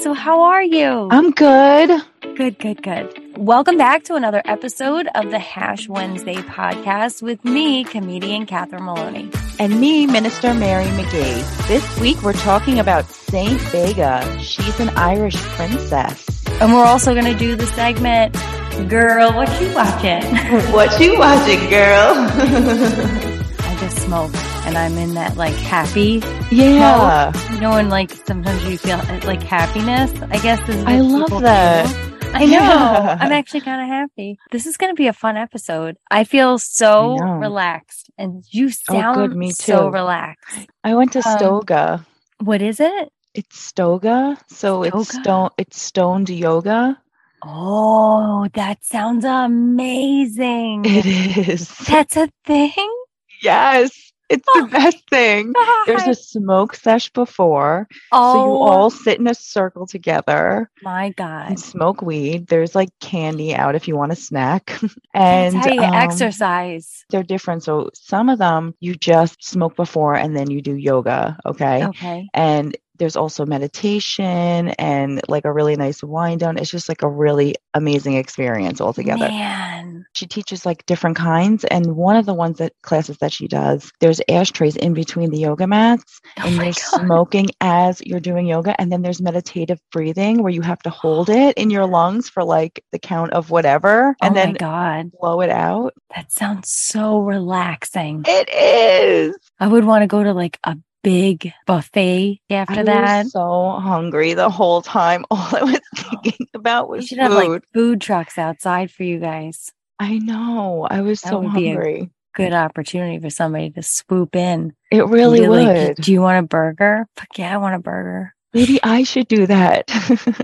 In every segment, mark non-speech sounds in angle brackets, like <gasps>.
So, how are you? I'm good. Good, good, good. Welcome back to another episode of the Hash Wednesday podcast with me, comedian Catherine Maloney. And me, Minister Mary Magee. This week we're talking about Saint Bega. She's an Irish princess. And we're also going to do the segment, Girl, what you watching? <laughs> what you watching, girl? <laughs> I just smoked and I'm in that like happy. Yeah. Mode. You know, and like sometimes you feel like happiness, I guess is I love that. Feel. I know. Yeah. I'm actually kind of happy. This is going to be a fun episode. I feel so I relaxed and you sound oh, good, me too. so relaxed. I went to um, Stoga. What is it? It's Stoga. So Stoga? it's stone it's stoned yoga. Oh, that sounds amazing. It is. That's a thing? Yes. It's oh, the <laughs> best thing. God. There's a smoke sesh before. Oh. So you oh. all sit in a circle together. My God. And smoke weed. There's like candy out if you want a snack. <laughs> and That's how you um, exercise. They're different. So some of them you just smoke before and then you do yoga. Okay. Okay. And there's also meditation and like a really nice wind down. It's just like a really amazing experience altogether. Man. She teaches like different kinds. And one of the ones that classes that she does, there's ashtrays in between the yoga mats oh and you're God. smoking as you're doing yoga. And then there's meditative breathing where you have to hold it in your lungs for like the count of whatever and oh then God. blow it out. That sounds so relaxing. It is. I would want to go to like a big buffet after I that. Was so hungry the whole time. <laughs> All I was <gasps> thinking about was you should food. have like food trucks outside for you guys. I know. I was that so hungry. good opportunity for somebody to swoop in. It really would. Like, Do you want a burger? Fuck yeah, I want a burger. Maybe I should do that.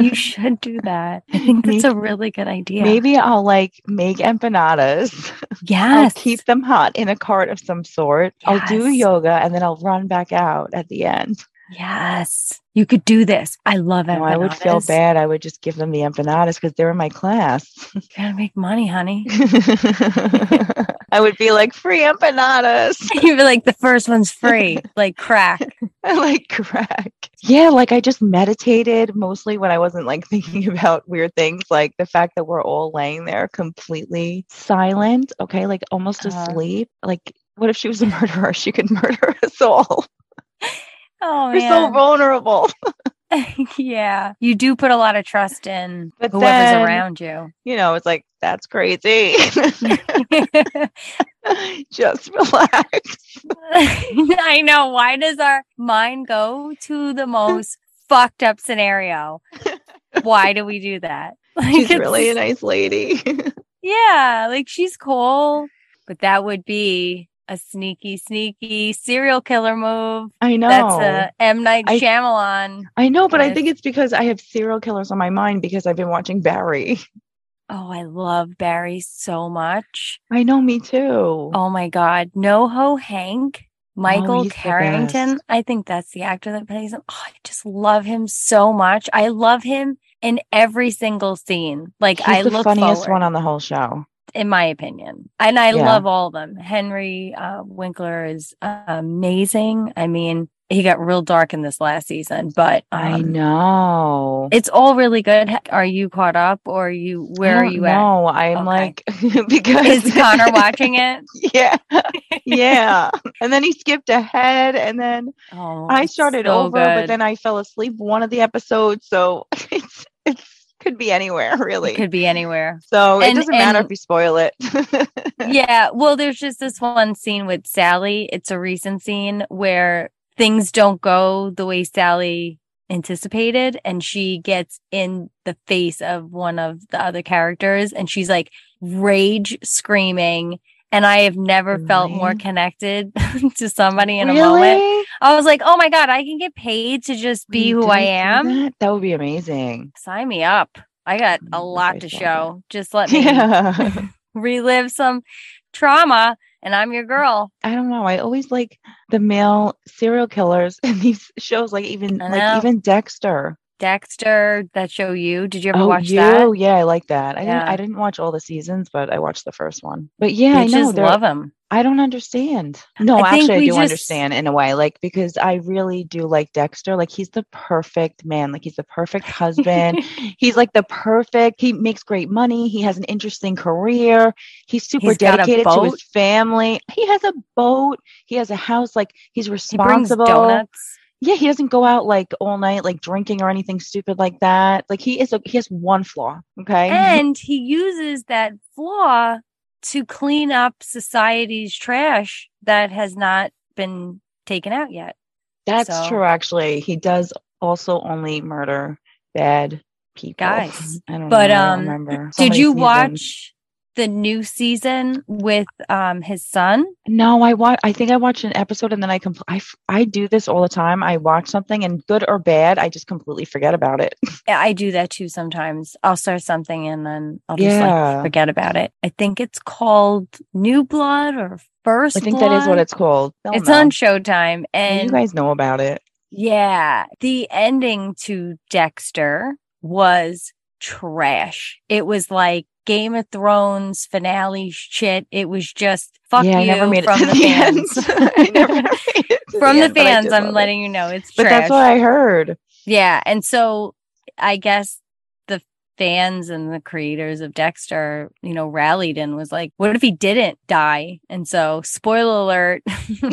you <laughs> should do that. I think that's maybe, a really good idea. Maybe I'll like make empanadas. Yes. I'll keep them hot in a cart of some sort. Yes. I'll do yoga and then I'll run back out at the end. Yes. You could do this. I love empanadas. No, I would feel bad. I would just give them the empanadas because they're in my class. You gotta make money, honey. <laughs> <laughs> I would be like, free empanadas. <laughs> You'd be like, the first one's free, like crack. I like crack. Yeah, like I just meditated mostly when I wasn't like thinking about weird things, like the fact that we're all laying there completely silent, okay, like almost uh-huh. asleep. Like, what if she was a murderer? She could murder us all. Oh, You're so vulnerable. <laughs> <laughs> yeah. You do put a lot of trust in but whoever's then, around you. You know, it's like, that's crazy. <laughs> Just relax. I know. Why does our mind go to the most fucked up scenario? Why do we do that? Like, she's really a nice lady. yeah. Like she's cool, but that would be a sneaky, sneaky serial killer move. I know. That's a M. Night Shyamalan. I, I know, but I think it's because I have serial killers on my mind because I've been watching Barry. Oh, I love Barry so much. I know, me too. Oh my God. NoHo Hank, Michael oh, Carrington. I think that's the actor that plays him. Oh, I just love him so much. I love him in every single scene. Like He's I the look funniest forward. one on the whole show in my opinion. And I yeah. love all of them. Henry uh, Winkler is amazing. I mean, he got real dark in this last season, but um, I know it's all really good. Are you caught up, or you where are you know. at? No, I'm okay. like <laughs> because is Connor watching <laughs> it? yeah, yeah. <laughs> and then he skipped ahead, and then oh, I started so over, good. but then I fell asleep one of the episodes, so it's it's could be anywhere, really. It could be anywhere. So and, it doesn't matter if you spoil it. <laughs> yeah. Well, there's just this one scene with Sally. It's a recent scene where things don't go the way Sally anticipated and she gets in the face of one of the other characters and she's like rage screaming and I have never really? felt more connected <laughs> to somebody in really? a moment. I was like, oh my God, I can get paid to just be who I am. That? that? would be amazing. Sign me up. I got mm, a lot to show. Just let me yeah. <laughs> <laughs> relive some trauma and I'm your girl. I don't know. I always like the male serial killers in these shows, like even like even Dexter. Dexter, that show you. Did you ever oh, watch you? that? Oh, yeah, I like that. I didn't. I didn't watch all the seasons, but I watched the first one. But yeah, I know. Love him. I don't understand. No, I actually, I do just- understand in a way, like because I really do like Dexter. Like he's the perfect man. Like he's the perfect husband. <laughs> he's like the perfect. He makes great money. He has an interesting career. He's super He's dedicated to his family. He has a boat. He has a house. Like he's He brings responsible. donuts. Yeah, he doesn't go out like all night, like drinking or anything stupid like that. Like he is. A, he has one flaw. Okay. And he uses that flaw to clean up society's trash that has not been taken out yet. That's So- true, actually. He does also only murder bad people. Guys. I don't But, know. I um, don't remember. So Did you watch the new season with um his son? No, I watch. I think I watched an episode and then I compl- I f- I do this all the time. I watch something and good or bad, I just completely forget about it. <laughs> Yeah, I do that too sometimes. I'll start something and then I'll just Yeah. like forget about it. I think it's called New Blood or First I think that is what it's called. It's know. on Showtime and you guys know about it. Yeah, the ending to Dexter was trash. It was like Game of Thrones finale shit. It was just fuck yeah, you I never made it from to the the fans. end. <laughs> <laughs> I never made it to from the end, but I fans, I'm love it. letting you know it's But trash. that's what I heard. yeah, and so I guess the fans and the creators of Dexter, you know, rallied and was like, "What if he didn't die?" And so, spoiler alert, <laughs> there's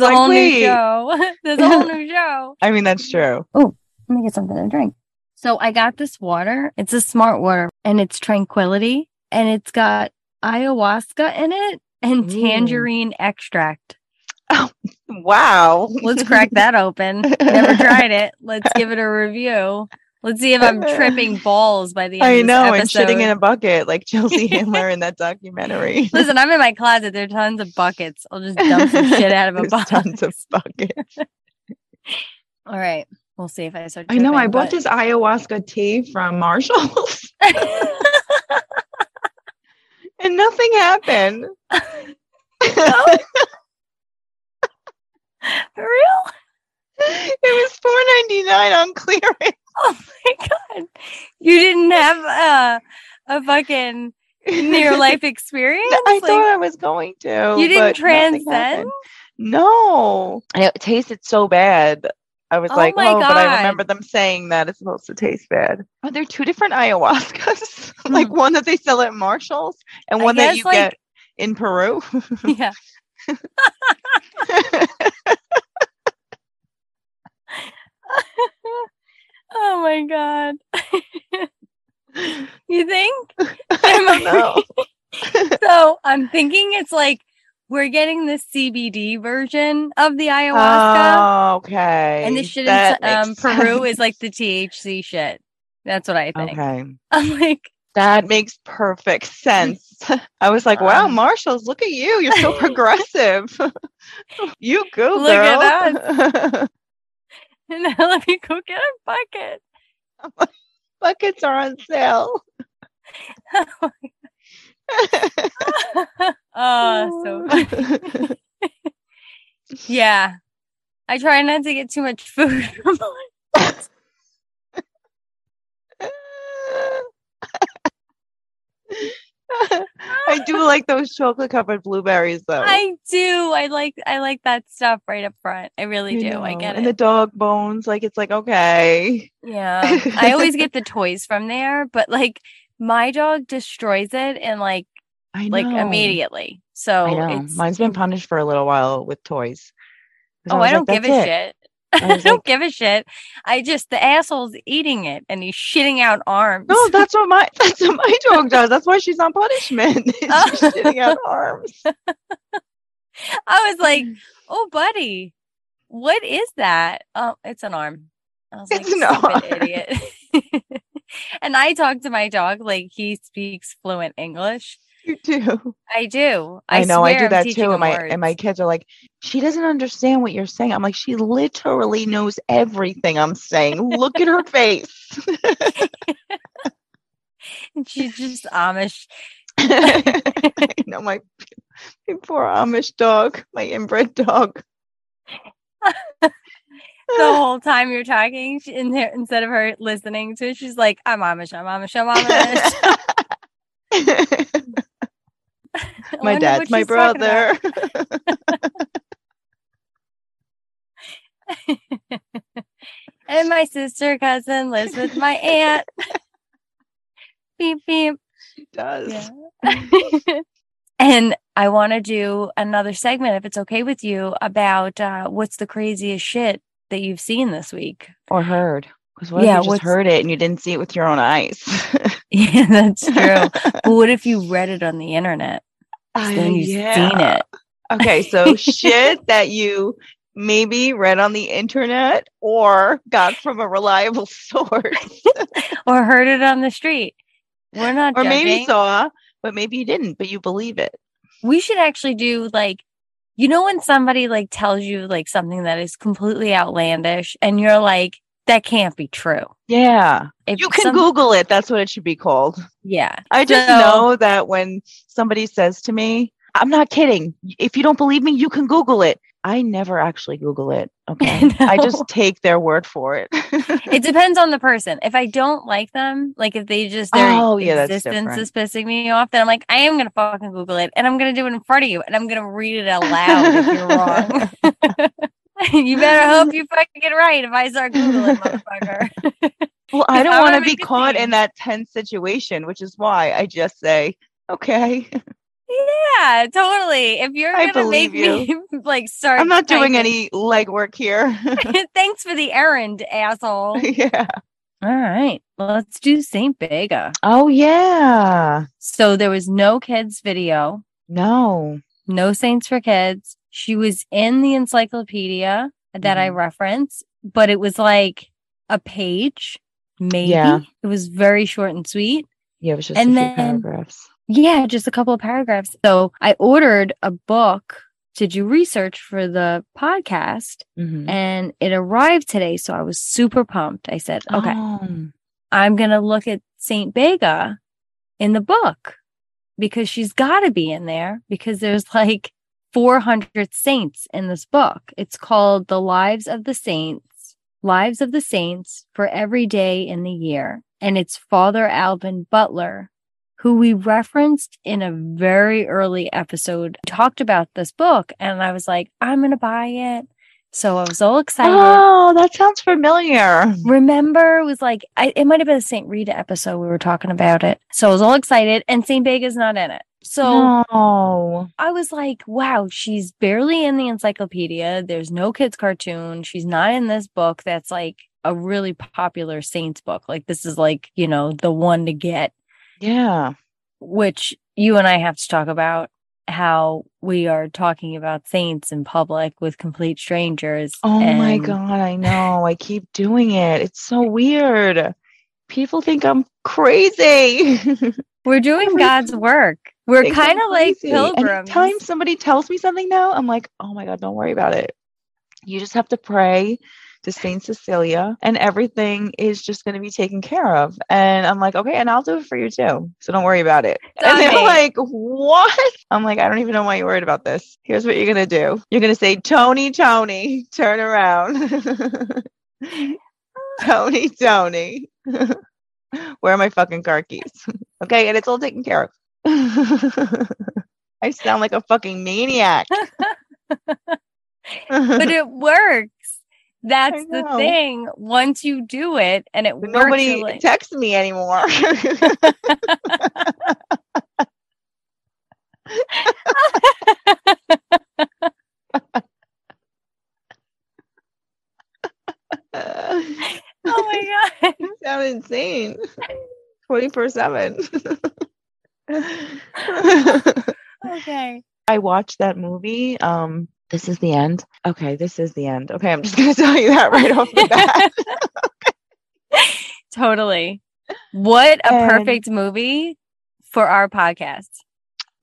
a like, whole "Wait." new show. there's a whole new show. I mean, that's true. Oh, let me get something to drink. So I got this water. It's a smart water and it's tranquility and it's got ayahuasca in it and Ooh. tangerine extract. Oh Wow. Let's crack that open. Never tried it. <laughs> Let's give it a review. Let's see if I'm tripping balls by the end I know, and shitting in a bucket like Chelsea <laughs> Handler in that documentary. Listen, I'm in my closet. There are tons of buckets. I'll just dump some shit out of a <laughs> bucket. tons of buckets. All right. We'll see if I start I know. I tripping, bought this ayahuasca tea from Marshalls, <laughs> and nothing happened. <laughs> For real? it was four ninety nine on clearance. <laughs> Oh my god! You didn't have a a fucking near life experience. I Like, thought I was going to. you didn't transcend. No, and it tasted so bad. I was Oh like, oh, but I remember them saying that it's supposed to taste bad. Are there two different ayahuascas? <laughs> like hmm. one that they sell at Marshalls and one that you like- get in Peru? <laughs> yeah. <laughs> Oh my god! you think? I don't know. So I'm thinking it's like we're getting the CBD version of the ayahuasca, Oh, okay. and the shit That in um, Peru sense. is like the THC shit. That's what I think. Okay. <laughs> I'm like, That makes perfect sense. <laughs> I was like, wow, Um, Marshalls, look at you. You're so <laughs> progressive. you go, Look at girl. and now let me go get a bucket. Buckets are on sale. oh, <laughs> Ah, so <laughs> yeah. I try not to get too much food I do like those chocolate covered blueberries though. I do. I like I like that stuff right up front. I really You do. I get it. and the dog bones, like it's like okay. yeah. I always get the toys from there, but like my dog destroys it and like I like immediately. So I it's Mine's been punished for a little while with toys. Oh, was I don't like, give a it." shit. I <laughs> I don't like- give a shit. I just the asshole's eating it and he's shitting out arms. No, that's what my <laughs> that's what my <laughs> dog does. That's why she's on punishment. She's Oh. shitting out arms. I was like, "Oh, buddy, what is that?" Oh, it's an arm. I was It's like, an "Stupid arm." idiot." <laughs> and I talk to my dog like he speaks fluent English. You do. I do. I, I, know. I do that too. And my words. and my kids are like, she doesn't understand what you're saying. I'm like, she literally knows everything I'm saying. Look at her <laughs> face. <laughs> And she's just Amish. I know my, my poor Amish dog, my inbred dog. <laughs> the whole time you're talking she, in there, instead of her listening to it, she's like, I'm Amish, I'm Amish, I'm Amish. <laughs> my dad's my brother. <laughs> and my sister cousin lives with my aunt. beep beep. She does. Yeah. and I want to do another segment, if it's okay with you, about uh, what's the craziest shit that you've seen this week or heard. Because what yeah, if you just heard it and you didn't see it with your own eyes? <laughs> yeah, that's true. <laughs> but what if you read it on the internet? Uh, then you've yeah. seen it. Okay, so shit <laughs> that you maybe read on the internet or got from a reliable source or heard it on the street. We're not or judging. maybe saw, but maybe you didn't, but you believe it. We should actually do like you know when somebody like tells you like something that is completely outlandish and you're like that can't be true. Yeah. If you can some- Google it. That's what it should be called. Yeah. I just so- know that when somebody says to me, I'm not kidding. If you don't believe me, you can Google it. I never actually Google it. <laughs> Okay. no. I just take their word for it. it <laughs> depends on the person. If I don't like them, like if they just their oh, yeah, existence is pissing me off, then I'm like, I am gonna fucking Google it and I'm gonna do it in front of you and I'm gonna read it out loud if you're wrong. <laughs> you better hope you fucking get right if I start Googling motherfucker. well, I don't want to be caught in that tense situation, which is why I just say, okay. Yeah, totally. If you're I gonna make you. me <laughs> like start, I'm not doing any legwork here. <laughs> <laughs> Thanks for the errand, asshole. Yeah. All right, let's do Saint Bega. Oh yeah. So there was no kids video. No. No Saints for Kids. She was in the encyclopedia that mm-hmm. I reference, but it was like a page, maybe. Yeah. It was very short and sweet. Yeah, it was just and a few then, paragraphs. Yeah, just a couple of paragraphs. So I ordered a book to do research for the podcast mm-hmm. and it arrived today. So I was super pumped. I said, okay, oh. I'm going to look at Saint Bega in the book because she's got to be in there because there's <laughs> like 400 saints in this book. It's called The Lives of the Saints, Lives of the Saints for Every Day in the Year. And it's Father Alban Butler who we referenced in a very early episode, talked about this book. And I was like, I'm going to buy it. So I was all excited. Oh, that sounds familiar. Remember, it was like, I, it might have been a St. Rita episode. We were talking about it. So I was all excited, and St. Bega's not in it. So no. I was like, wow, she's barely in the encyclopedia. There's no kids' cartoon. She's not in this book that's like a really popular Saints book. Like, this is like, you know, the one to get. Yeah. Which you and I have to talk about how we are talking about saints in public with complete strangers. Oh and... my God, I know. I keep doing it. It's so weird. People think I'm crazy. <laughs> We're doing God's work. We're kind of like pilgrims. Anytime somebody tells me something now, I'm like, oh my God, don't worry about it. You just have to pray to Saint Cecilia, and everything is just going to be taken care of. And I'm like, okay, and I'll do it for you too. So don't worry about it. And they're like, what? I'm like, I don't even know why you're worried about this. Here's what you're going to do. You're going to say, Tony, Tony, turn around. <laughs> Tony, Tony. Where are my fucking car keys? okay, and it's all taken care of. <laughs> I sound like a fucking maniac. <laughs> but it works. That's the thing. Once you do it and it but works, nobody like... texts me anymore. <laughs> <laughs> oh my god. You sound insane. 24 7. <laughs> okay. I watched that movie. Um, this is the end. Okay, this is the end. Okay, I'm just going <laughs> to tell you that right off the <laughs> bat. Totally. What a and perfect movie for our podcast.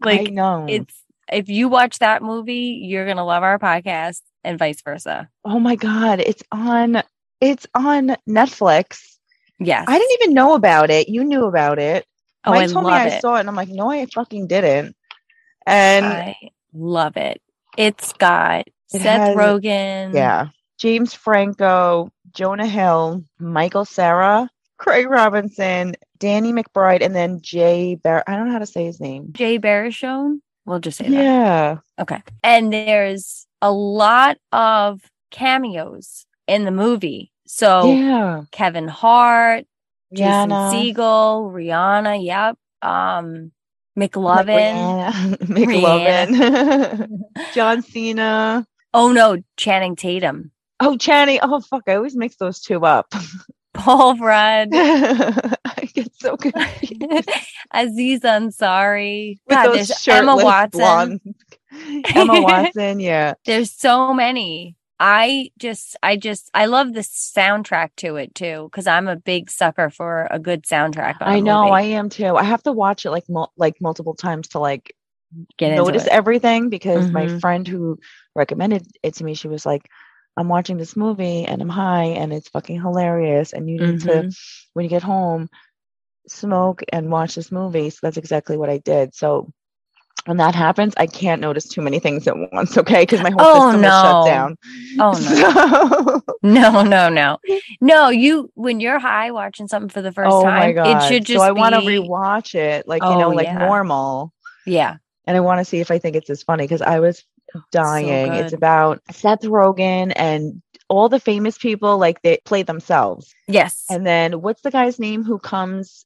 Like, I know. It's if you watch that movie, you're going to love our podcast and vice versa. Oh my god, it's on it's on Netflix. Yes. I didn't even know about it. You knew about it. Oh, Mike I told me I it. saw it and I'm like, no, I fucking didn't. And I love it. It's got it Seth has, Rogen. Yeah. James Franco, Jonah Hill, Michael Cera, Craig Robinson, Danny McBride, and then Jay Bar. I don't know how to say his name. Jay Baruchel. We'll just say that. Yeah. Okay. And there's a lot of cameos in the movie. So yeah. Kevin Hart, Jason Rihanna. Segel, Rihanna, yep. Um McLovin. <laughs> McLovin. <laughs> John Cena. Oh no, Channing Tatum. Oh, Channing. Oh, fuck. I always mix those two up. <laughs> Paul Rudd. I get so confused. Aziz Ansari. With God, there's Emma Watson. blonde- Emma Watson, yeah. There's so many. I just, I just, I love the soundtrack to it too, because I'm a big sucker for a good soundtrack. I know, I am too. I have to watch it like mul- like multiple times to like get into notice it. everything because my Mhm. friend who recommended it to me, she was like, I'm watching this movie and I'm high and it's fucking hilarious and you need to Mhm. when you get home smoke and watch this movie. So that's exactly what I did. So when that happens, I can't notice too many things at once, okay? Because my whole Oh, system no. shut down. Oh <laughs> no. So- No, no, no. No, you when you're high watching something for the first oh time, it should just so I want to be- rewatch it, like you Oh, know, like yeah. normal, Yeah. and I want to see if I think it's as funny because I was oh, dying. it's about Seth Rogen and all the famous people, like they play themselves. Yes. And then what's the guy's name who comes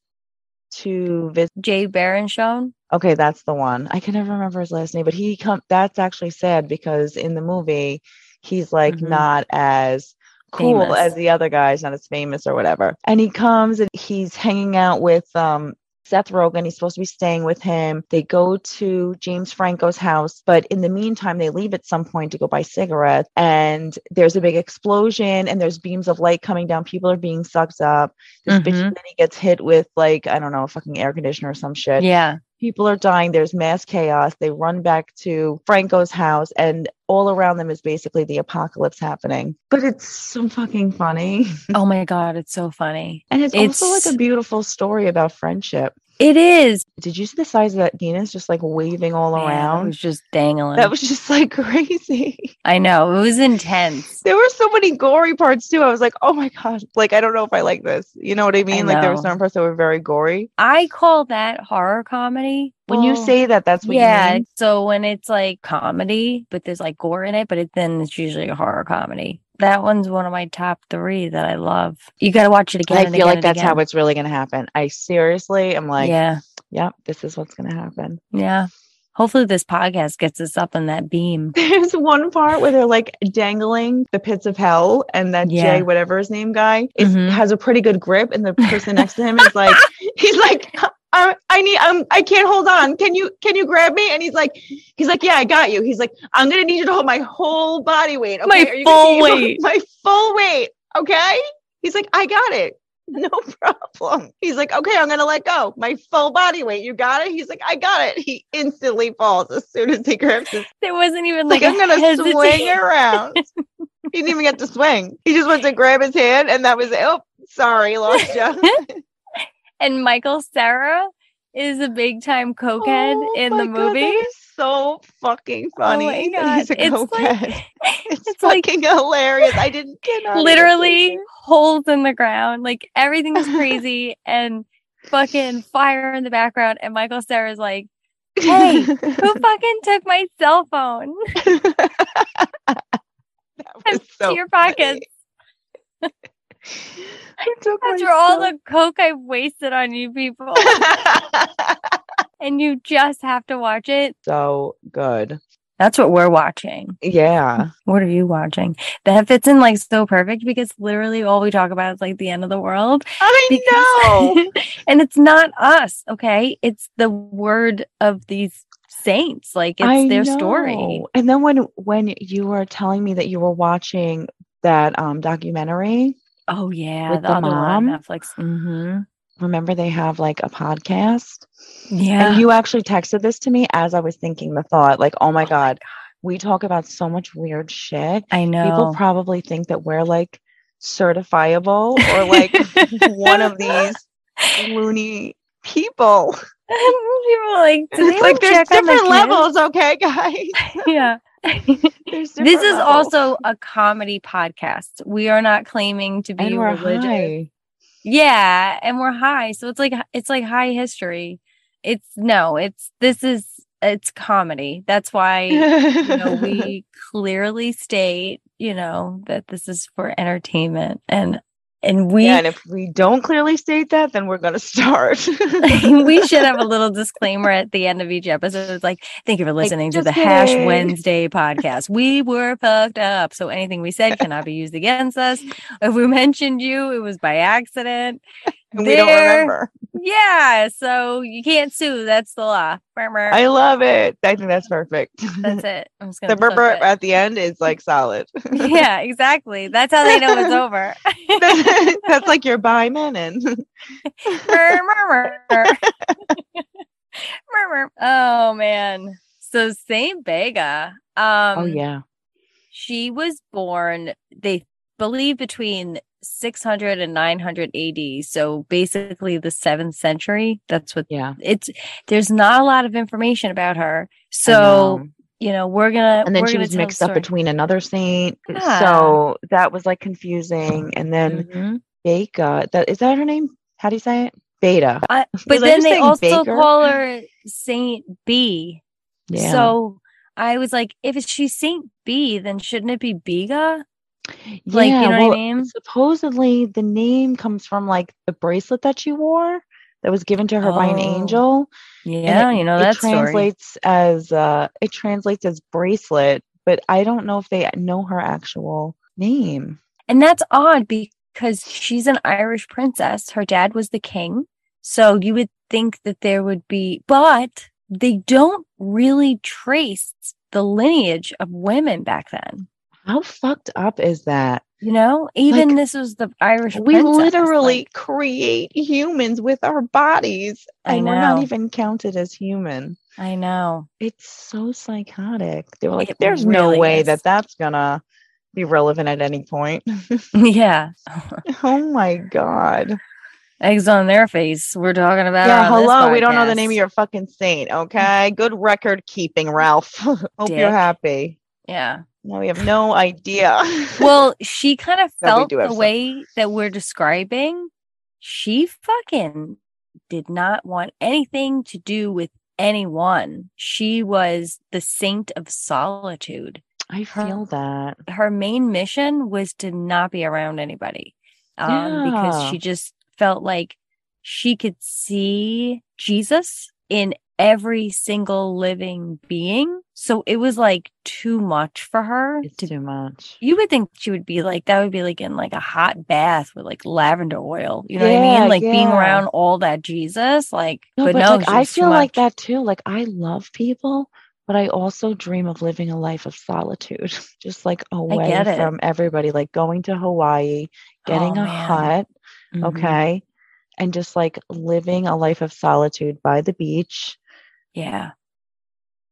to visit? Jay Baruchel. Okay, that's the one. I can never remember his last name, but he come. That's actually sad because in the movie, he's like Mhm. not as cool Famous. as the other guys, not as famous or whatever. And he comes and he's hanging out with um Seth Rogen. He's supposed to be staying with him. They go to James Franco's house, but in the meantime, they leave at some point to go buy cigarettes. And there's a big explosion, and there's beams of light coming down. People are being sucked up. This bitch Mhm. then he gets hit with like I don't know, a fucking air conditioner or some shit Yeah. People are dying. There's mass chaos. They run back to franco's house and all around them is basically the apocalypse happening but it's so fucking funny <laughs> Oh my god, it's so funny. and it's, also like a beautiful story about friendship It is. did you see the size of that penis just like waving all Man, it was just dangling. that was just like <laughs> crazy I know. It was intense. there were so many gory parts too i was like oh my god like i don't know if i like this you know what i mean like there were some parts that were very gory I call that horror comedy. When you say that that's what yeah. you mean So when it's like comedy, but there's like gore in it, but it, then it's usually a horror comedy. That one's one of my top three that I love. You got to watch it again. i feel again like that's how it's really going to happen i seriously am like yeah, yep, this is what's going to happen. yeah. Hopefully, this podcast gets us up on that beam. <laughs> There's one part where they're like dangling the pits of hell, and that Yeah. Jay, whatever his name guy, is Mhm. has a pretty good grip, and the person next to him is like, <laughs> <laughs> he's like, I, I need, um, I can't hold on. Can you, can you grab me? And he's like, he's like, yeah, I got you. He's like, I'm gonna need you to hold my whole body weight. Okay? My Are you full weight. <laughs> my full weight. Okay. He's like, I got it. <laughs> No problem. He's like, okay, I'm gonna let go. My full body weight. You got it? He's like, I got it. He instantly falls as soon as he grabs his There wasn't even like, like, I'm gonna hesitation. swing around. he didn't even get to swing. He just went to grab his hand, and that was it. Oh, sorry, lost you. <laughs> And Michael Cera is a big time cokehead Oh in the God, movie. is so fucking funny. Oh my <laughs> god! he's a It's cokehead. like <laughs> it's, it's like- fucking hilarious. I didn't <laughs> even literally holes in the ground. Like everything is crazy and fucking fire in the background. And Michael Cera's like, Hey, who fucking took my cell phone that was so to your funny. pockets? After all the coke I've wasted on you people. <laughs> and you just have to watch it. so good. That's what we're watching. Yeah. What are you watching? That fits in like so perfect because literally all we talk about is like the end of the world. I know. <laughs> And it's not us, okay? It's the word of these saints. Like it's I their story. And then when when you were telling me that you were watching that um documentary, Oh yeah, With the, the mom? Netflix. hmm remember they have like a podcast? Yeah. And you actually texted this to me as I was thinking the thought, like, oh my God, we talk about so much weird shit. I know. People probably think that we're like certifiable or like <laughs> one of these loony people. <laughs> People like, It's like there's different levels, okay, guys? <laughs> yeah. <laughs> this is also a comedy podcast. We are not claiming to be and we're religious. High. Yeah, and we're high. So it's like it's like high history. It's no, it's this is it's comedy. That's why <laughs> you know we clearly state, you know, that this is for entertainment and and we yeah, and if we don't clearly state that, then we're gonna start. <laughs> we should have a <laughs> little disclaimer at the end of each episode. It's like, thank you for listening like, to the kidding. Hash Wednesday podcast. We were fucked up. So anything we said cannot be used against us. If we mentioned you, it was by accident. We don't remember. Yeah, so you can't sue. That's the law. Murmur. I love it. I think that's perfect. That's it. <laughs> I'm just gonna the burp at the end is like solid. <laughs> yeah, exactly. That's how they know it's <laughs> over. that's like your bye minute. oh man. So Saint Bega. Um, oh yeah. She was born. They believe between 600 and 900 AD. So basically the seventh century. That's what, yeah. It's, there's not a lot of information about her. So, you know, we're gonna, and then she was mixed up between another saint. Yeah. So that was like confusing. And then mm-hmm. That is that her name? How do you say it? Beta. Uh, <laughs> but then they also Baker? call her Saint B. Yeah. So I was like, if she's Saint B, then shouldn't it be Biga? Like, yeah, you know well, what I mean? Supposedly the name comes from like the bracelet that she wore that was given to her oh. by an oh. angel. Yeah, it, you know that translates story. as uh it translates as bracelet, but I don't know if they know her actual name. And that's odd because she's an Irish princess. Her dad was the king. So you would think that there would be, but they don't really trace the lineage of women back then. How fucked up is that? You know, even like, this was the Irish. We literally like, create humans with our bodies, and we're not even counted as human. I know. It's so psychotic. They were like, it "There's really no way is. that that's gonna be relevant at any point." <laughs> <laughs> yeah. oh my god. Eggs on their face. We're talking about. Yeah. Hello. We don't know the name of your fucking saint. Okay. Good record keeping, Ralph. <laughs> Hope Dick. you're happy. Yeah. No, we have no idea. <laughs> well, she kind of <laughs> felt the some. way that we're describing. She fucking did not want anything to do with anyone. She was the saint of solitude. I feel her, that. Her main mission was to not be around anybody. Um, yeah. because she just felt like she could see Jesus in every single living being. So it was like too much for her. It's to, too much. You would think she would be like, that would be like in like a hot bath with like lavender oil. You know yeah, what I mean? Like yeah. being around all that Jesus. Like, no, but, but no, like, I feel like that too. Like I love people, but I also dream of living a life of solitude, <laughs> just like away from everybody, like going to Hawaii, getting oh, a man. hut. Mm-hmm. Okay. And just like living a life of solitude by the beach yeah.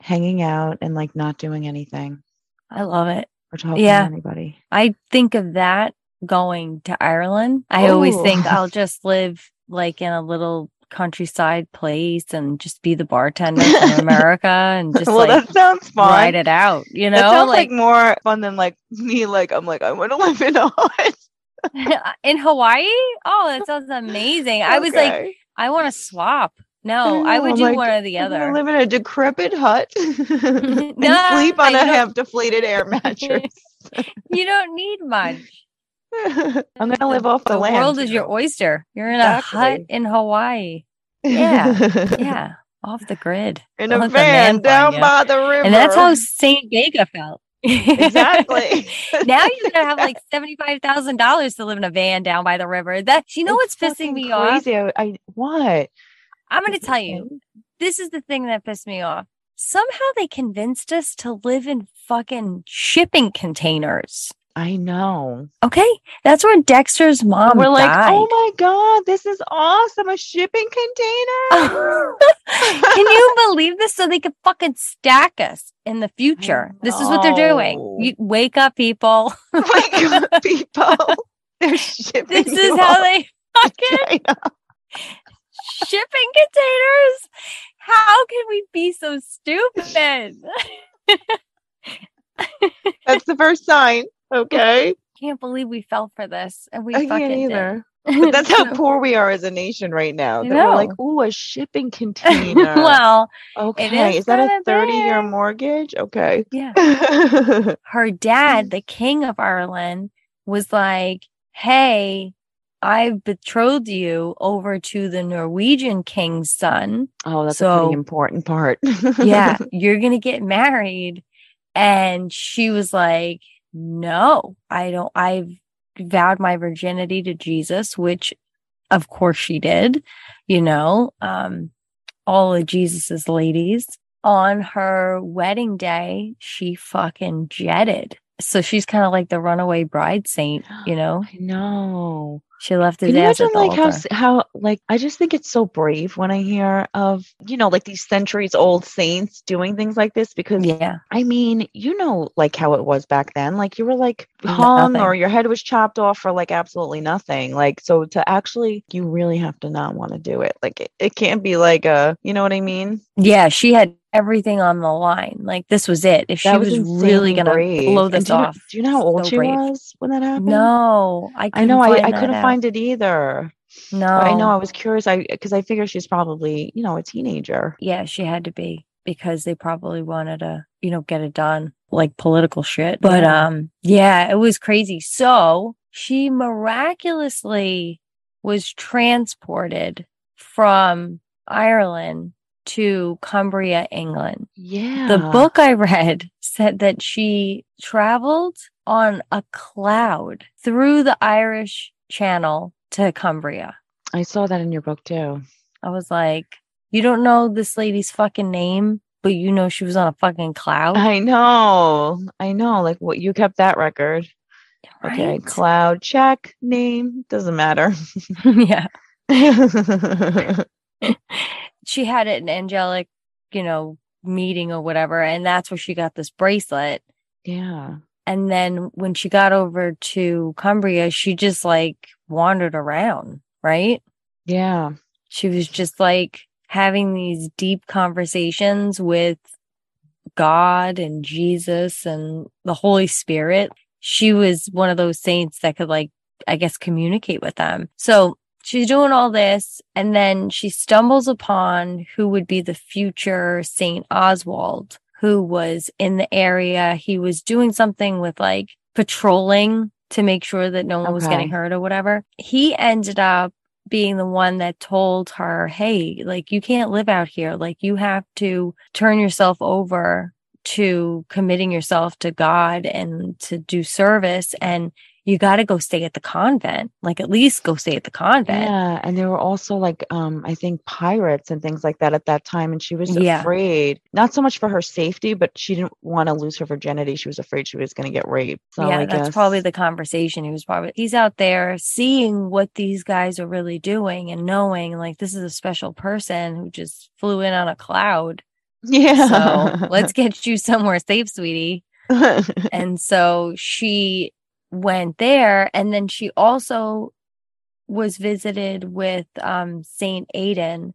Hanging out and like not doing anything. I love it. Or talking yeah. to anybody. I think of that going to Ireland. I Ooh. always think I'll just live like in a little countryside place and just be the bartender from <laughs> America and just well, like that sounds fun. ride it out. You know, that sounds like, more fun than like me. Like I'm like I want to live in <laughs> a hut <laughs> in Hawaii. Oh, that sounds amazing. I was like, I want to swap. No, I, I would do like, one or the other. live in a decrepit hut <laughs> <laughs> and no, sleep on a half deflated air <laughs> mattress. you don't need much. I'm gonna live off the, the land. The world is your oyster. You're in exactly. a hut in Hawaii. Yeah, yeah, off the grid. In a van down by the river, and that's how Saint Bega felt. exactly. now you're gonna have like seventy five thousand dollars to live in a van down by the river. That you know it's what's pissing me crazy. off? I what? I'm going to tell you, this is the thing that pissed me off. Somehow they convinced us to live in fucking shipping containers. I know. Okay. That's where Dexter's mom We're like, oh my God, this is awesome. A shipping container. <laughs> Can you believe this? So they could fucking stack us in the future. This is what they're doing. You wake up, people. <laughs> wake up, people. <laughs> They're shipping. This is how they fucking shipping containers? How can we be so stupid? That's the first sign. Okay. Can't believe we fell for this. And we I fucking can't did. either. But <laughs> that's how poor we are as a nation right now. That we're like, oh, a shipping <laughs> container. well, okay. is Is that a kinda 30 year mortgage? Okay. yeah. <laughs> Her dad, mm. the king of Ireland, was like, Hey, I've betrothed you over to the Norwegian king's son. Oh, that's a pretty important part. <laughs> yeah, you're going to get married. And she was like, no, I don't, I've vowed my virginity to Jesus, which of course she did, you know, um, all of Jesus's ladies on her wedding day, she fucking jetted. So she's kind of like the runaway bride saint, you know, <gasps> I know. She left his Can you imagine at the like how altar. how like I just think it's so brave when I hear of you know like these centuries old saints doing things like this because yeah. I mean you know like how it was back then like you were like hung Nothing. or your head was chopped off for like absolutely nothing like so to actually you really have to not want to do it like it, it can't be like a you know what I mean Yeah, she had everything on the line. Like this was it. If she was, was, really gonna brave. blow this do you off. do you know how old so she brave. was when that happened No, I I know I, I couldn't out. find it either No, I know I was curious. I because I figure she's probably you know a teenager. yeah, she had to be because they probably wanted to, you know, get it done like political shit. But um, yeah, it was crazy. So she miraculously was transported from Ireland to Cumbria, England. Yeah. The book I read <laughs> said that she traveled on a cloud through the Irish Channel to Cumbria. I saw that in your book too. I was like, you don't know this lady's fucking name, but you know she was on a fucking cloud. I know. I know. Like what you kept that record. Okay. Cloud check name doesn't matter. <laughs> <laughs> yeah. yeah. <laughs> She had an angelic, you know, meeting or whatever. And that's where she got this bracelet. And then when she got over to Cumbria, she just like wandered around, right? Yeah. she was just like having these deep conversations with God and Jesus and the Holy Spirit. She was one of those saints that could like, I guess, communicate with them. So she's doing all this and then she stumbles upon who would be the future Saint Oswald, who was in the area. He was doing something with like patrolling to make sure that no one was getting hurt or whatever. He ended up being the one that told her, Hey, like you can't live out here. Like you have to turn yourself over to committing yourself to God and to do service. And you got to go stay at the convent, like at least go stay at the convent. Yeah. And there were also like um I think pirates and things like that at that time. And she was Yeah. afraid, not so much for her safety, but she didn't want to lose her virginity. She was afraid she was gonna get raped. So yeah, I that's guess probably the conversation. He was probably he's out there seeing what these guys are really doing and knowing like this is a special person who just flew in on a cloud. Yeah. So let's <laughs> get you somewhere safe, sweetie. <laughs> And so she went there and then she also was visited with um Saint Aidan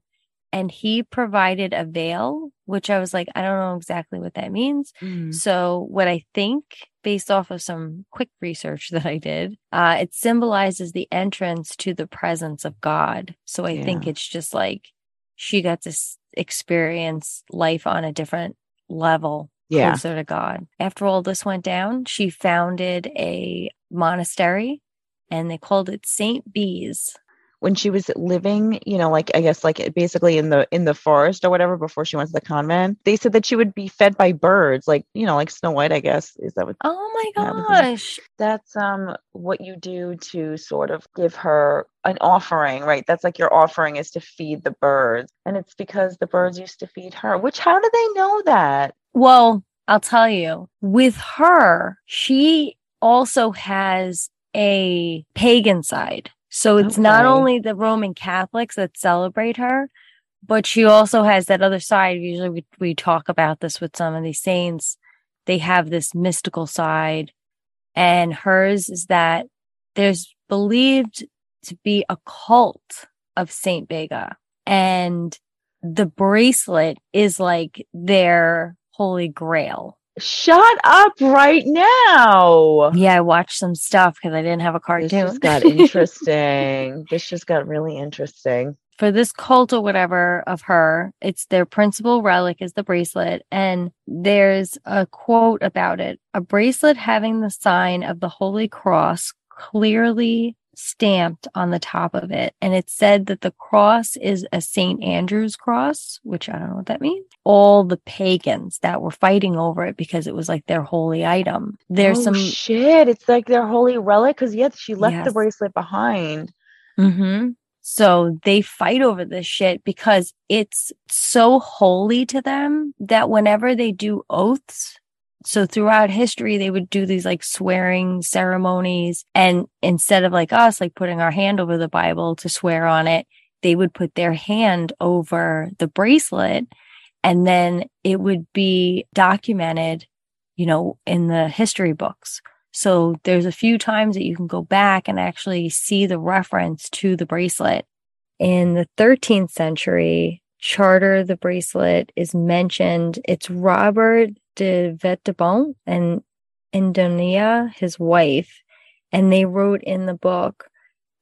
and he provided a veil, which I was like, I don't know exactly what that means. Mm. So what I think based off of some quick research <laughs> that I did, uh, it symbolizes the entrance to the presence of God. So I think it's just like she got to s- experience life on a different level Yeah. closer to God. After all this went down, she founded a monastery and they called it Saint Bees. When she was living, you know, like I guess like basically in the in the forest or whatever before she went to the convent, they said that she would be fed by birds, like, you know, like Snow White, I guess. Is that what Oh my gosh. that's um what you do to sort of give her an offering, right? That's like your offering is to feed the birds. And it's because the birds used to feed her. Which how do they know that? Well, I'll tell you, with her, she also has a pagan side. So it's not only the Roman Catholics that celebrate her, but she also has that other side. Usually we, we talk about this with some of these saints. They have this mystical side, and hers is that there's believed to be a cult of Saint Bega, and the bracelet is like their holy grail. Shut up right now. Yeah, I watched some stuff because I didn't have a cartoon. This just <laughs> got interesting. this just got really interesting. For this cult or whatever of her, it's their principal relic is the bracelet. And there's a quote about it a bracelet having the sign of the Holy Cross clearly stamped on the top of it. And it said that the cross is a St. Andrew's cross, which I don't know what that means. All the pagans that were fighting over it because it was like their holy item. There's oh, some shit. It's like their holy relic because yes, she left Yes. the bracelet behind. hmm So they fight over this shit because it's so holy to them that whenever they do oaths, so throughout history, they would do these like swearing ceremonies. And instead of like us, like putting our hand over the Bible to swear on it, they would put their hand over the bracelet and then it would be documented, you know, in the history books. So there's a few times that you can go back and actually see the reference to the bracelet. In the 13th century, charter the bracelet is mentioned. It's Robert de Vetebon and Indonia, his wife, and they wrote in the book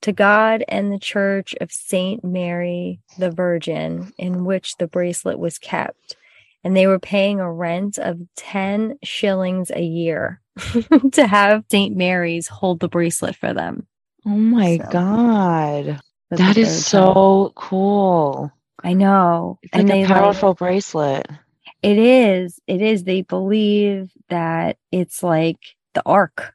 to God and the Church of Saint Mary the Virgin, in which the bracelet was kept. And they were paying a rent of 10 shillings a year <laughs> to have St. Mary's hold the bracelet for them. Oh my So, God. That's That what is so cool. I know. It's like and a they like, powerful bracelet. It is. It is. They believe that it's like the Ark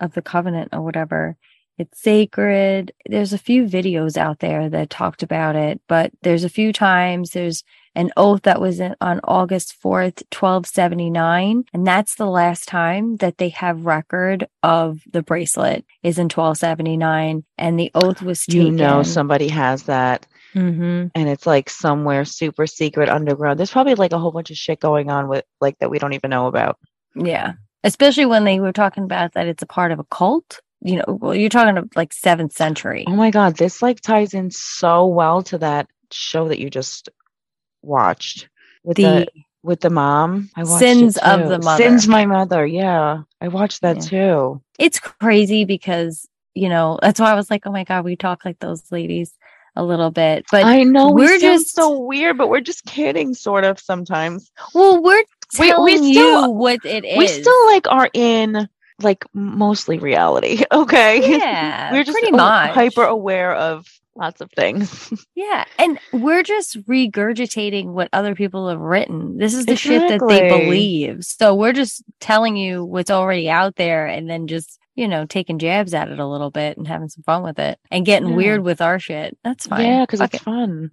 of the Covenant or whatever. It's sacred. There's a few videos out there that talked about it, but there's a few times there's an oath that was on August 4th, 1279. And that's the last time that they have record of the bracelet is in 1279. And the oath was taken. You know, somebody has that hmm and it's like somewhere super secret underground. There's probably like a whole bunch of shit going on with like that we don't even know about. Yeah. Especially when they were talking about that it's a part of a cult. You know, well, you're talking of like seventh century. Oh my God. This like ties in so well to that show that you just watched with the, The with the mom. I watched Sins of the Mother. Sins my mother. Yeah. I watched that Yeah. too. it's crazy because, you know, that's why I was like, oh my God, we talk like those ladies a little bit. But I know we we're sound just- so weird, but we're just kidding, sort of sometimes. well, we're We- we telling still- you what it is. We still like are in like mostly reality. <laughs> Okay. Yeah, we're just pretty a- much. hyper aware of lots of things. <laughs> Yeah. And we're just regurgitating what other people have written. This is the shit that they believe. So we're just telling you what's already out there and then just, you know, taking jabs at it a little bit and having some fun with it and getting Yeah. weird with our shit. That's fine. Yeah, because it's it. fun.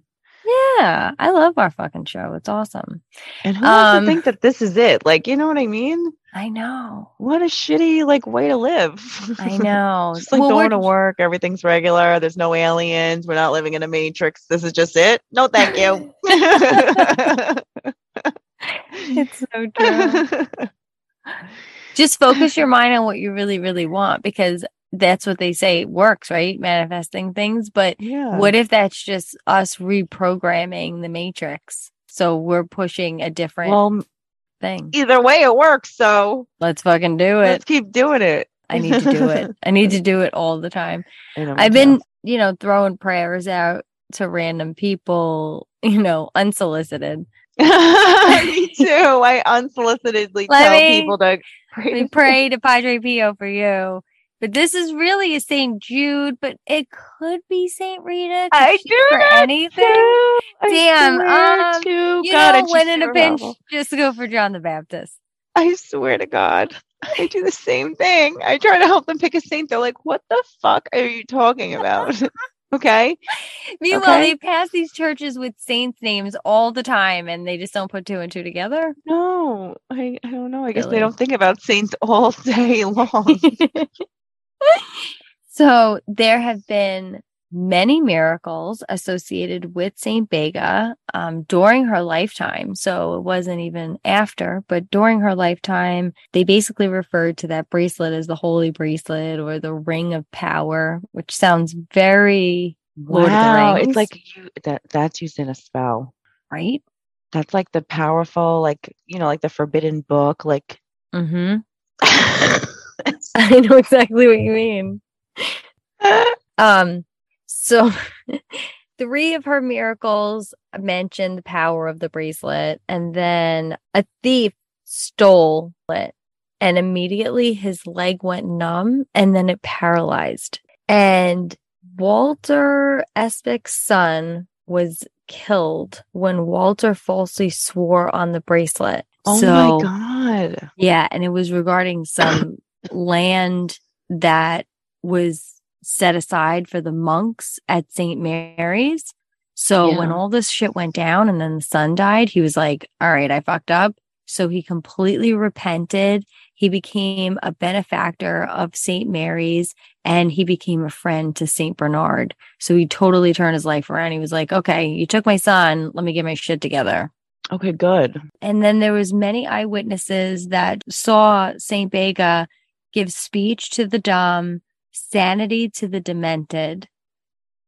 Yeah. I love our fucking show. It's awesome. And who Um, to think that this is it? Like, you know what I mean? I know. What a shitty like way to live. I <laughs> know. just like Well, going to work, everything's regular. There's no aliens. We're not living in a matrix. This is just it. No, thank you. <laughs> It's so true. <laughs> just focus your mind on what you really, really want because that's what they say works, right? Manifesting things. But yeah. what if that's just us reprogramming the matrix? So we're pushing a different well, thing. either way, it works. So Let's fucking do it. let's keep doing it. I need to do it. I need to <laughs> do it all the time. I know, me I've been, you know, throwing prayers out to random people, you know, unsolicited. <laughs> Me too. I unsolicitedly Let tell me- people to pray. We pray to Padre Pio for you. But this is really a St. Jude, but it could be St. Rita. I do for anything. too. I Damn, um, to You God, know, when in a pinch, powerful. just go for John the Baptist. I swear to God, I do the same thing. I try to help them pick a saint. They're like, "What the fuck are you talking about?" <laughs> okay, Meanwhile, Okay. they pass these churches with saints' names all the time, and they just don't put two and two together. no, I, I don't know. I guess they don't think about saints all <laughs> day long. <laughs> so there have been many miracles associated with Saint Bega um, during her lifetime. So it wasn't even after, but during her lifetime, they basically referred to that bracelet as the holy bracelet or the ring of power, which sounds very Lord wow, it's like you that that's used in a spell. right. That's like the powerful, like, you know, like the forbidden book. Like, <laughs> Mm-hmm. <laughs> <laughs> I know exactly what you mean. Um, so <laughs> three of her miracles mentioned the power of the bracelet, and then a thief stole it, and immediately his leg went numb and then it paralyzed. And Walter Espec's son was killed when Walter falsely swore on the bracelet. oh so, my God. yeah, and it was regarding some <coughs> land that was set aside for the monks at St. Mary's. So when all this shit went down and then the son died, he was like, all right, I fucked up. So he completely repented. He became a benefactor of St. Mary's and he became a friend to St. Bernard. So he totally turned his life around. He was like, okay, you took my son. Let me get my shit together. Okay, good. And then there was many eyewitnesses that saw Saint Bega give speech to the dumb, sanity to the demented,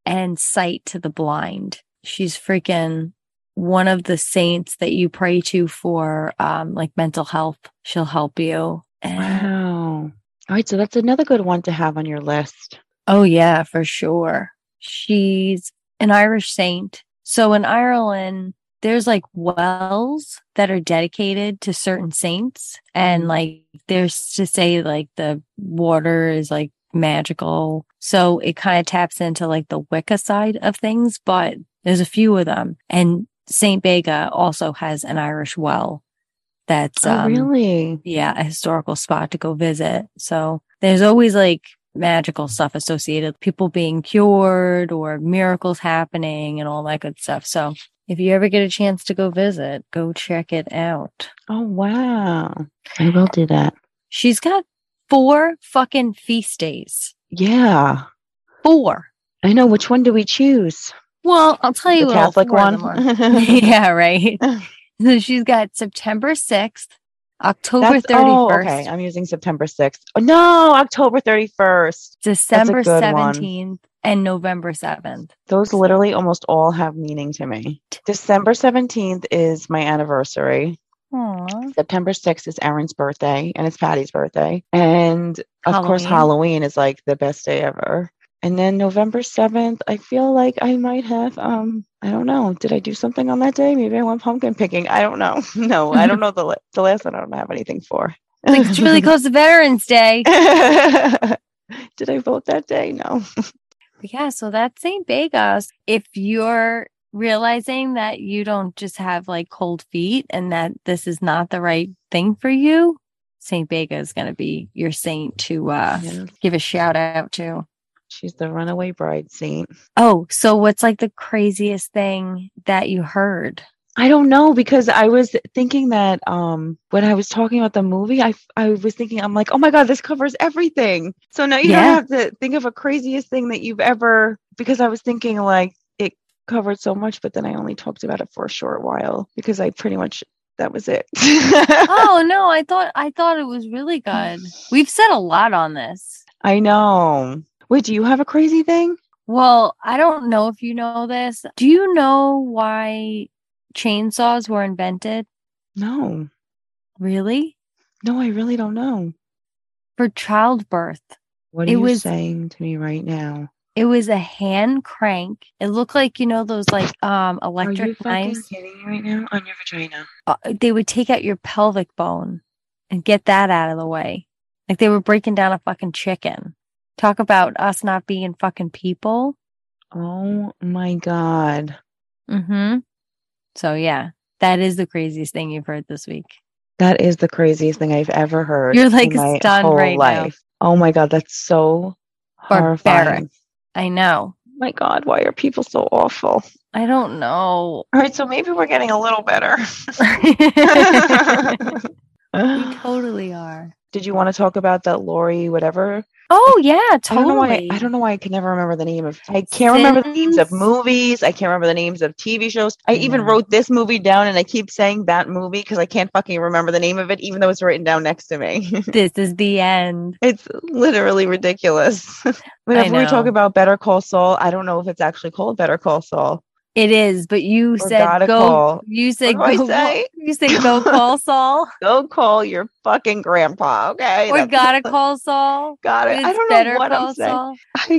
and sight to the blind. She's freaking one of the saints that you pray to for um like mental health. She'll help you. And- Wow. All right, so that's another good one to have on your list. Oh, yeah, for sure. She's an Irish saint. So in Ireland, there's like wells that are dedicated to certain saints. And Mhm. like there's to say like the water is like magical. So it kind of taps into like the Wicca side of things, but there's a few of them. And Saint Bega also has an Irish well that's oh, um, really? yeah, a historical spot to go visit. So there's always like magical stuff associated, people being cured or miracles happening and all that good stuff. So if you ever get a chance to go visit, go check it out. Oh, wow. I will do that. She's got four fucking feast days. Yeah. Four. I know. Which one do we choose? Well, I'll tell you the what Catholic one? <laughs> <laughs> yeah, right. So she's got September 6th, October That's, 31st, oh, okay. I'm using September 6th. Oh, no, October 31st. December good one. 17th, and November 7th. Those literally almost all have meaning to me. December 17th is my anniversary. Aw. September 6th is Aaron's birthday and it's Patty's birthday. And of course, Halloween. Halloween is like the best day ever. And then November 7th, I feel like I might have, um, I don't know. Did I do something on that day? Maybe I went pumpkin picking. I don't know. <laughs> No, I don't know the, the last one I don't have anything for. Like it's really close to Veterans Day. <laughs> Did I vote that day? No. <laughs> Yeah, so that's St. Bega's. If you're realizing that you don't just have like cold feet and that this is not the right thing for you, St. Bega is going to be your saint to uh, Yeah. give a shout out to. She's the runaway bride saint. Oh, so what's like the craziest thing that you heard? I don't know because I was thinking that um when I was talking about the movie, I I was thinking I'm like, oh my god, this covers everything. So now you don't have to think of a craziest thing that you've ever because I was thinking like covered so much, but then I only talked about it for a short while because I pretty much that was it. <laughs> oh no, I thought I thought it was really good. We've said a lot on this. I know. Wait, do you have a crazy thing? Well, I don't know if you know this. Do you know why chainsaws were invented? No. Really? No, I really don't know. For childbirth. What are It you was- saying to me right now? It was a hand crank. It looked like, you know, those like um Are you electric knives. kidding me right now? On your vagina. Uh, they would take out your pelvic bone and get that out of the way. Like they were breaking down a fucking chicken. Talk about us not being fucking people. Oh my god. Mm-hmm. So yeah, that is the craziest thing you've heard this week. That is the craziest thing I've ever heard. You're, like, stunned whole right now. Oh my god, that's so Barbaric. horrifying. I know. My god, why are people so awful? I don't know. All right, so maybe we're getting a little better. <laughs> <laughs> we totally are. Did you want to talk about that Lori whatever? Oh yeah, I don't know why totally. I don't know why I can never remember the name of I can't remember the names of movies. I can't remember the names of TV shows. I I even mm. wrote this movie down and I keep saying that movie because I can't fucking remember the name of it, even though it's written down next to me. <laughs> This is the end. It's literally ridiculous. <laughs> Whenever we talk about Better Call Saul, I don't know if it's actually called Better Call Saul. It is, but you Or said go. call. You said What do I go. say? <laughs> You said go call <laughs> Saul Go call your fucking grandpa, okay? we gotta <laughs> call Saul. got it. I don't better know what call I'm saying. Saul.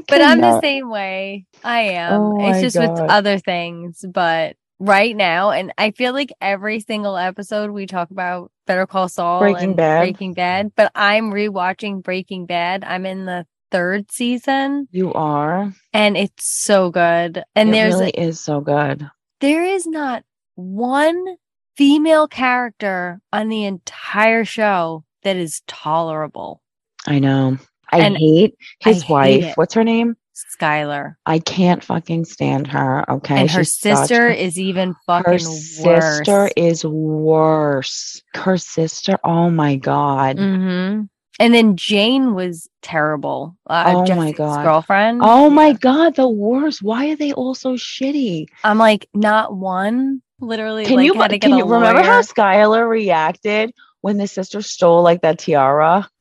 But I'm the same way. I am. Oh it's just with other things, but right now, and I feel like every single episode we talk about Better Call Saul, Breaking and Bad. Breaking Bad. But I'm rewatching Breaking Bad. I'm in the third season, You are. and it's so good. And it there's really is so good. there is not one female character on the entire show that is tolerable. I know. I And hate I his hate wife. What's her name? Skyler. I can't fucking stand her. Okay. and her She's sister a- is even fucking worse. her sister worse. is worse. Her sister, oh my god. hmm And then Jane was terrible. Uh, Oh my God. girlfriend. Oh my god, the worst. Why are they all so shitty? I'm like, not one. Literally, Can like, you had to get can you remember how. Skyler reacted when the sister stole like that tiara? <laughs>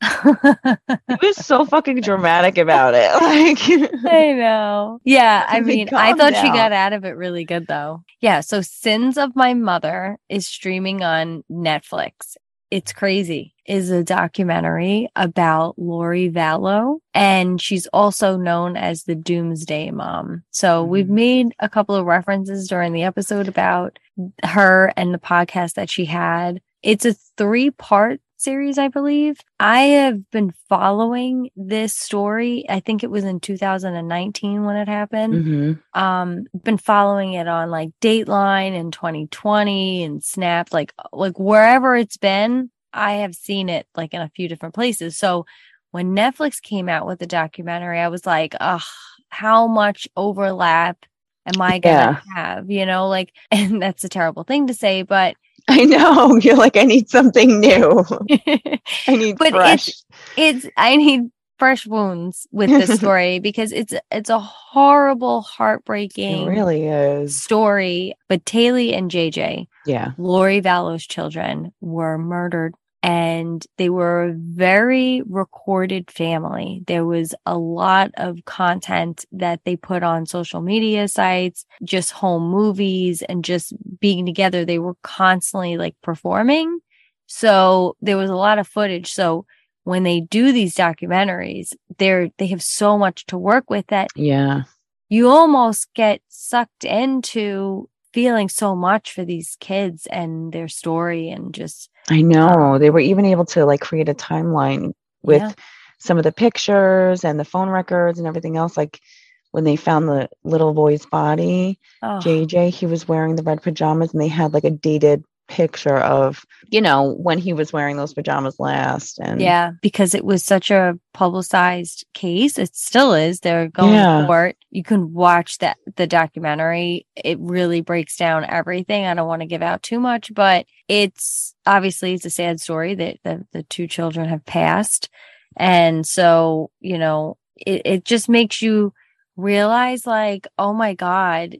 He was so fucking dramatic about it. <laughs> Like <laughs> I know. Yeah, I mean, I thought she got out of it really good though. Yeah, so Sins of My Mother is streaming on Netflix. It's crazy. Is a documentary about Lori Vallow and she's also known as the Doomsday Mom. So we've Mhm. made a couple of references during the episode about her and the podcast that she had. It's a three-part series, I believe. I have been following this story. I think it was in 2019 when it happened. Mhm. Um, been following it on like Dateline and 2020 and Snap, like like wherever it's been, I have seen it like in a few different places. So when Netflix came out with the documentary, I was like, ugh, how much overlap am I gonna have? You know, like, <laughs> and that's a terrible thing to say, but <laughs> I know. <laughs> You're like, I need something new. <laughs> I need But fresh. it's it's I need fresh wounds with this story because it's it's a horrible, It heartbreaking really is. story. But Taylor and JJ, Yeah. Lori Vallow's children, were murdered. And they were a very recorded family. There was a lot of content that they put on social media sites, just home movies and just being together. They were constantly like performing. So there was a lot of footage. So when they do these documentaries, they're, they have so much to work with that Yeah. you almost get sucked into feeling so much for these kids and their story and just I know. They were even able to like create a timeline with Yeah. some of the pictures and the phone records and everything else. Like when they found the little boy's body, oh, JJ, he was wearing the red pajamas and they had like a dated picture of, you know, when he was wearing those pajamas last. And yeah because it was such a publicized case it still is they're going Yeah. to court you can watch that the documentary it really breaks down everything i don't want to give out too much but it's obviously it's a sad story that the, the two children have passed and so you know it, it just makes you realize like oh my god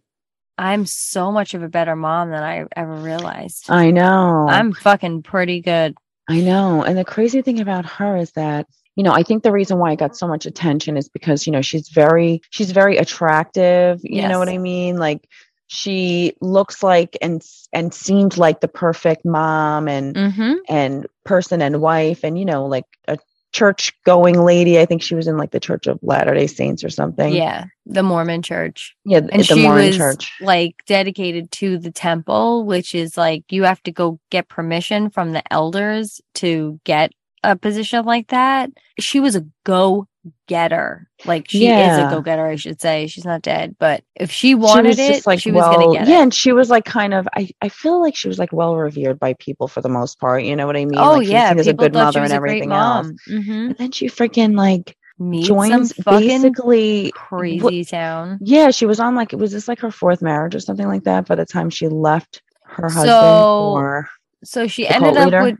i'm so much of a better mom than i ever realized I know. i'm fucking pretty good I know. And the crazy thing about her is that, you know, I think the reason why I got so much attention is because, you know, she's very, she's very attractive. You know what I mean? Like she looks like and and seemed like the perfect mom and mm-hmm. and person and wife and you know like a church going lady i think she was in like the church of latter day saints or something Yeah, the Mormon church. yeah And the she mormon was church like dedicated to the temple, which is like you have to go get permission from the elders to get a position like that. She was a go getter. Like she is a go getter, I should say. She's not dead, but if she she wanted was it, just like she was gonna get it. yeah and she was like kind of i i feel like she was like well revered by people for the most part you know what i mean Oh like, she was yeah, seen as a good mother and everything else mom. hmm and then she freaking like Meet joins basically crazy town. yeah she was on like it was this like her fourth marriage or something like that by the time she left her husband So- for So she ended up leader? with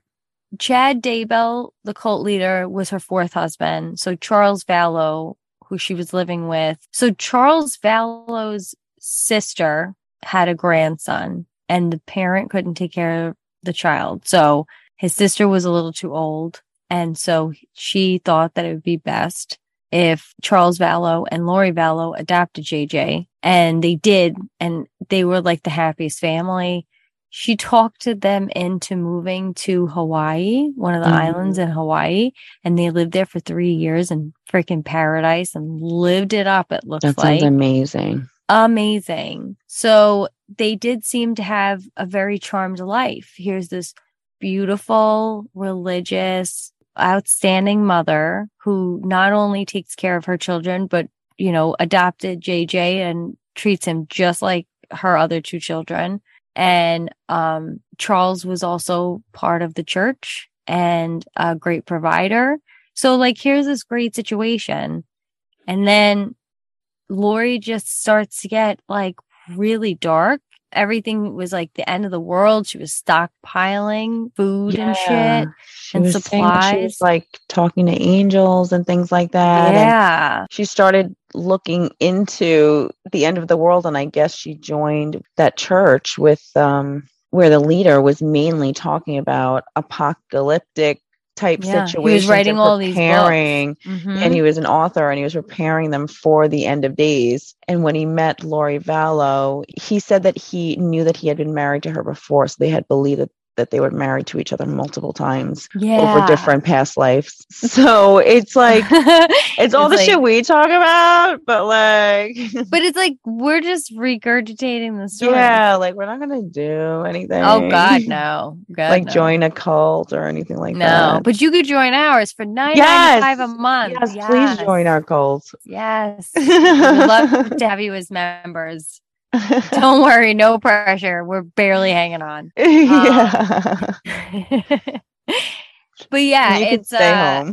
Chad Daybell, the cult leader, was her fourth husband. So Charles Vallow, who she was living with. So Charles Vallow's sister had a grandson, and the parent couldn't take care of the child. So his sister was a little too old. And so she thought that it would be best if Charles Vallow and Lori Vallow adopted JJ. And they did. And they were like the happiest family. She talked them into moving to Hawaii, one of the mm-hmm. islands in Hawaii. And they lived there for three years in freaking paradise and lived it up. It looks that like. sounds amazing. Amazing. So they did seem to have a very charmed life. Here's this beautiful, religious, outstanding mother who not only takes care of her children, but, you know, adopted JJ and treats him just like her other two children. And um, Charles was also part of the church and a great provider. So, like, here's this great situation. And then Lori just starts to get like really dark everything was like the end of the world. She was stockpiling food yeah. and shit she and supplies. She was like talking to angels and things like that. Yeah. And she started looking into the end of the world and I guess she joined that church with um where the leader was mainly talking about apocalyptic type yeah, situation. He was writing all these books. Mm-hmm. and he was an author and he was preparing them for the end of days. And when he met Lori Vallow, he said that he knew that he had been married to her before, so they had believed that that they were married to each other multiple times yeah. over different past lives. <laughs> So it's like <laughs> it's all the like, shit we talk about, but like <laughs> But it's like we're just regurgitating the story. Yeah, like we're not gonna do anything. Oh god, no. God, like no. join a cult or anything like no, that. No, but you could join ours for nine yes. five a month. Yes, yes, please join our cult. Yes. We'd love to have you as members. <laughs> Don't worry, no pressure. We're barely hanging on. <laughs> yeah. Um, <laughs> but yeah, it's uh,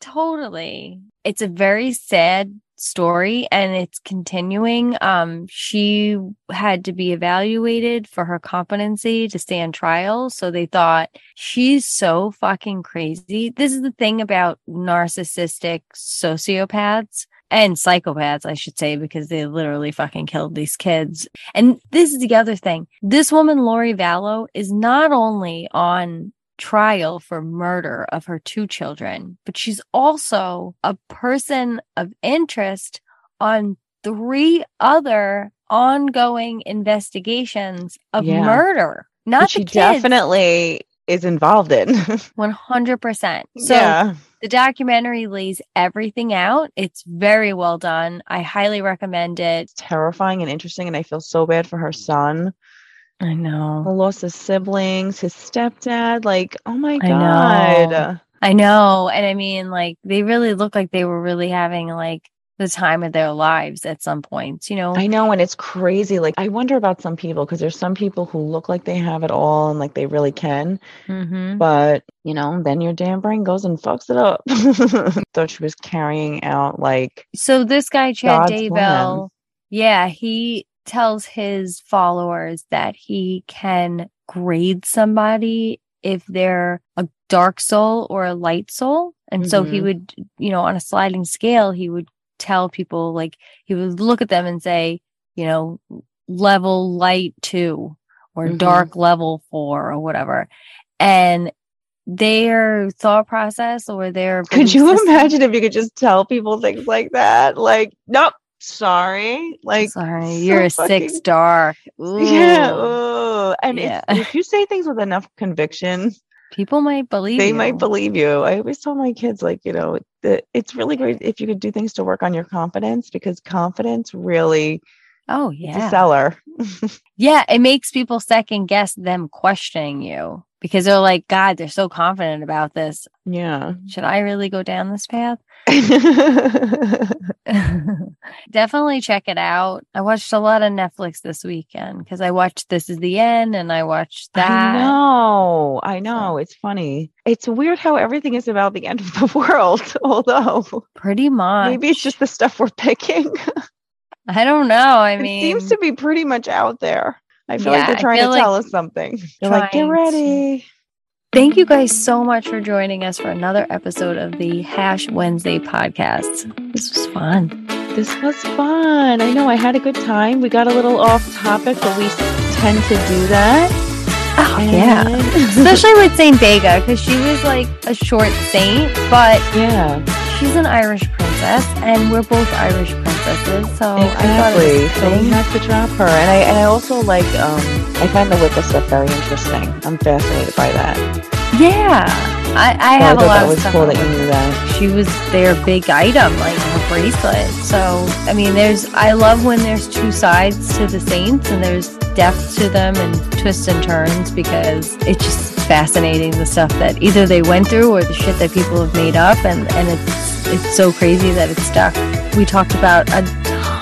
totally. It's a very sad story and it's continuing. Um, she had to be evaluated for her competency to stand trial. So they thought she's so fucking crazy. This is the thing about narcissistic sociopaths and psychopaths, I should say, because they literally fucking killed these kids. And this is the other thing. This woman, Lori Vallow, is not only on trial for murder of her two children, but she's also a person of interest on three other ongoing investigations of yeah. murder. Not she definitely is involved in. <laughs> 100%. So yeah. The documentary lays everything out. It's very well done. I highly recommend it. It's terrifying and interesting, and I feel so bad for her son. I know. The loss of siblings, his stepdad. Like, oh my God. I know. I know. And I mean, like, they really look like they were really having like the time of their lives at some points, you know? I know. And it's crazy. Like, I wonder about some people because there's some people who look like they have it all and like they really can. Mm-hmm. But, you know, then your damn brain goes and fucks it up. <laughs> Thought she was carrying out like. So this guy, Chad Daybell, yeah, he tells his followers that he can grade somebody if they're a dark soul or a light soul. And mm-hmm. so he mm-hmm. would, you know, on a sliding scale, he would tell people like he would look at them and say, you know, level light two or mm-hmm. dark level four or whatever. And their thought process or their could you system, imagine if you could just tell people things like that like nope sorry like sorry so you're a fucking, six dark ooh. yeah ooh. and yeah. If, if you say things with enough conviction people might believe they you. might believe you. I always tell my kids like you know that it's really great if you could do things to work on your confidence because confidence really oh yeah. seller. <laughs> Yeah it makes people second guess them questioning you because they're like god they're so confident about this yeah should i really go down this path <laughs> <laughs> Definitely check it out. I watched a lot of Netflix this weekend because I watched This Is the End and I watched that. I know. I know. It's funny. It's weird how everything is about the end of the <laughs> world, although pretty much. Maybe it's just the stuff we're picking. I don't know. I it mean, seems to be pretty much out there. I feel yeah, like they're trying to like tell us something. <laughs> They're like, get ready. To Thank you guys so much for joining us for another episode of the Hash Wednesday podcast. This was fun. This was fun. I know I had a good time. We got a little off topic, but we tend to do that. Oh, and... yeah. <laughs> Especially with Saint Bega, because she was like a short saint, but yeah, she's an Irish princess, and we're both Irish princesses. So exactly. so we have to drop her, and I and I also like um I find the Wicca stuff very interesting. I'm fascinated by that. Yeah, I, I so have I a lot that of was stuff. cool that you knew that. She was their big item, like her bracelet. So I mean, there's I love when there's two sides to the saints, and there's depth to them and twists and turns because it's just fascinating the stuff that either they went through or the shit that people have made up and and it's it's so crazy that it's stuck. We talked about a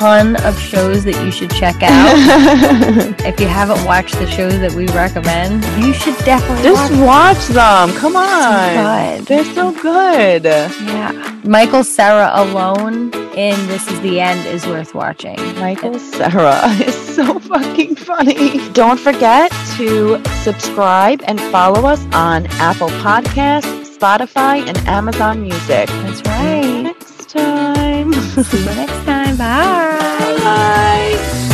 ton of shows that you should check out. <laughs> If you haven't watched the shows that we recommend you should definitely just watch, watch them. Come on. so they're so good. Yeah. Michael Cera alone in This Is the End is worth watching. Michael Cera <laughs> is so fucking funny. Don't forget to subscribe and follow us on Apple Podcasts, Spotify, and Amazon Music. That's right. Next time. <laughs> See you next time. Bye. Bye.